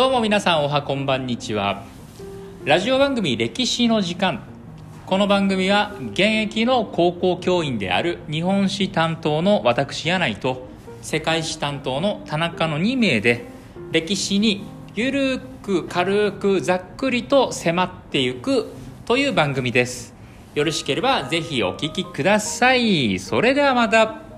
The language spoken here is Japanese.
どうも皆さんおはこんばんにちは。ラジオ番組歴史の時間。この番組は現役の高校教員である日本史担当の私柳井と世界史担当の田中の2名で歴史にゆるく軽くざっくりと迫っていくという番組です。よろしければぜひお聴きください。それではまた。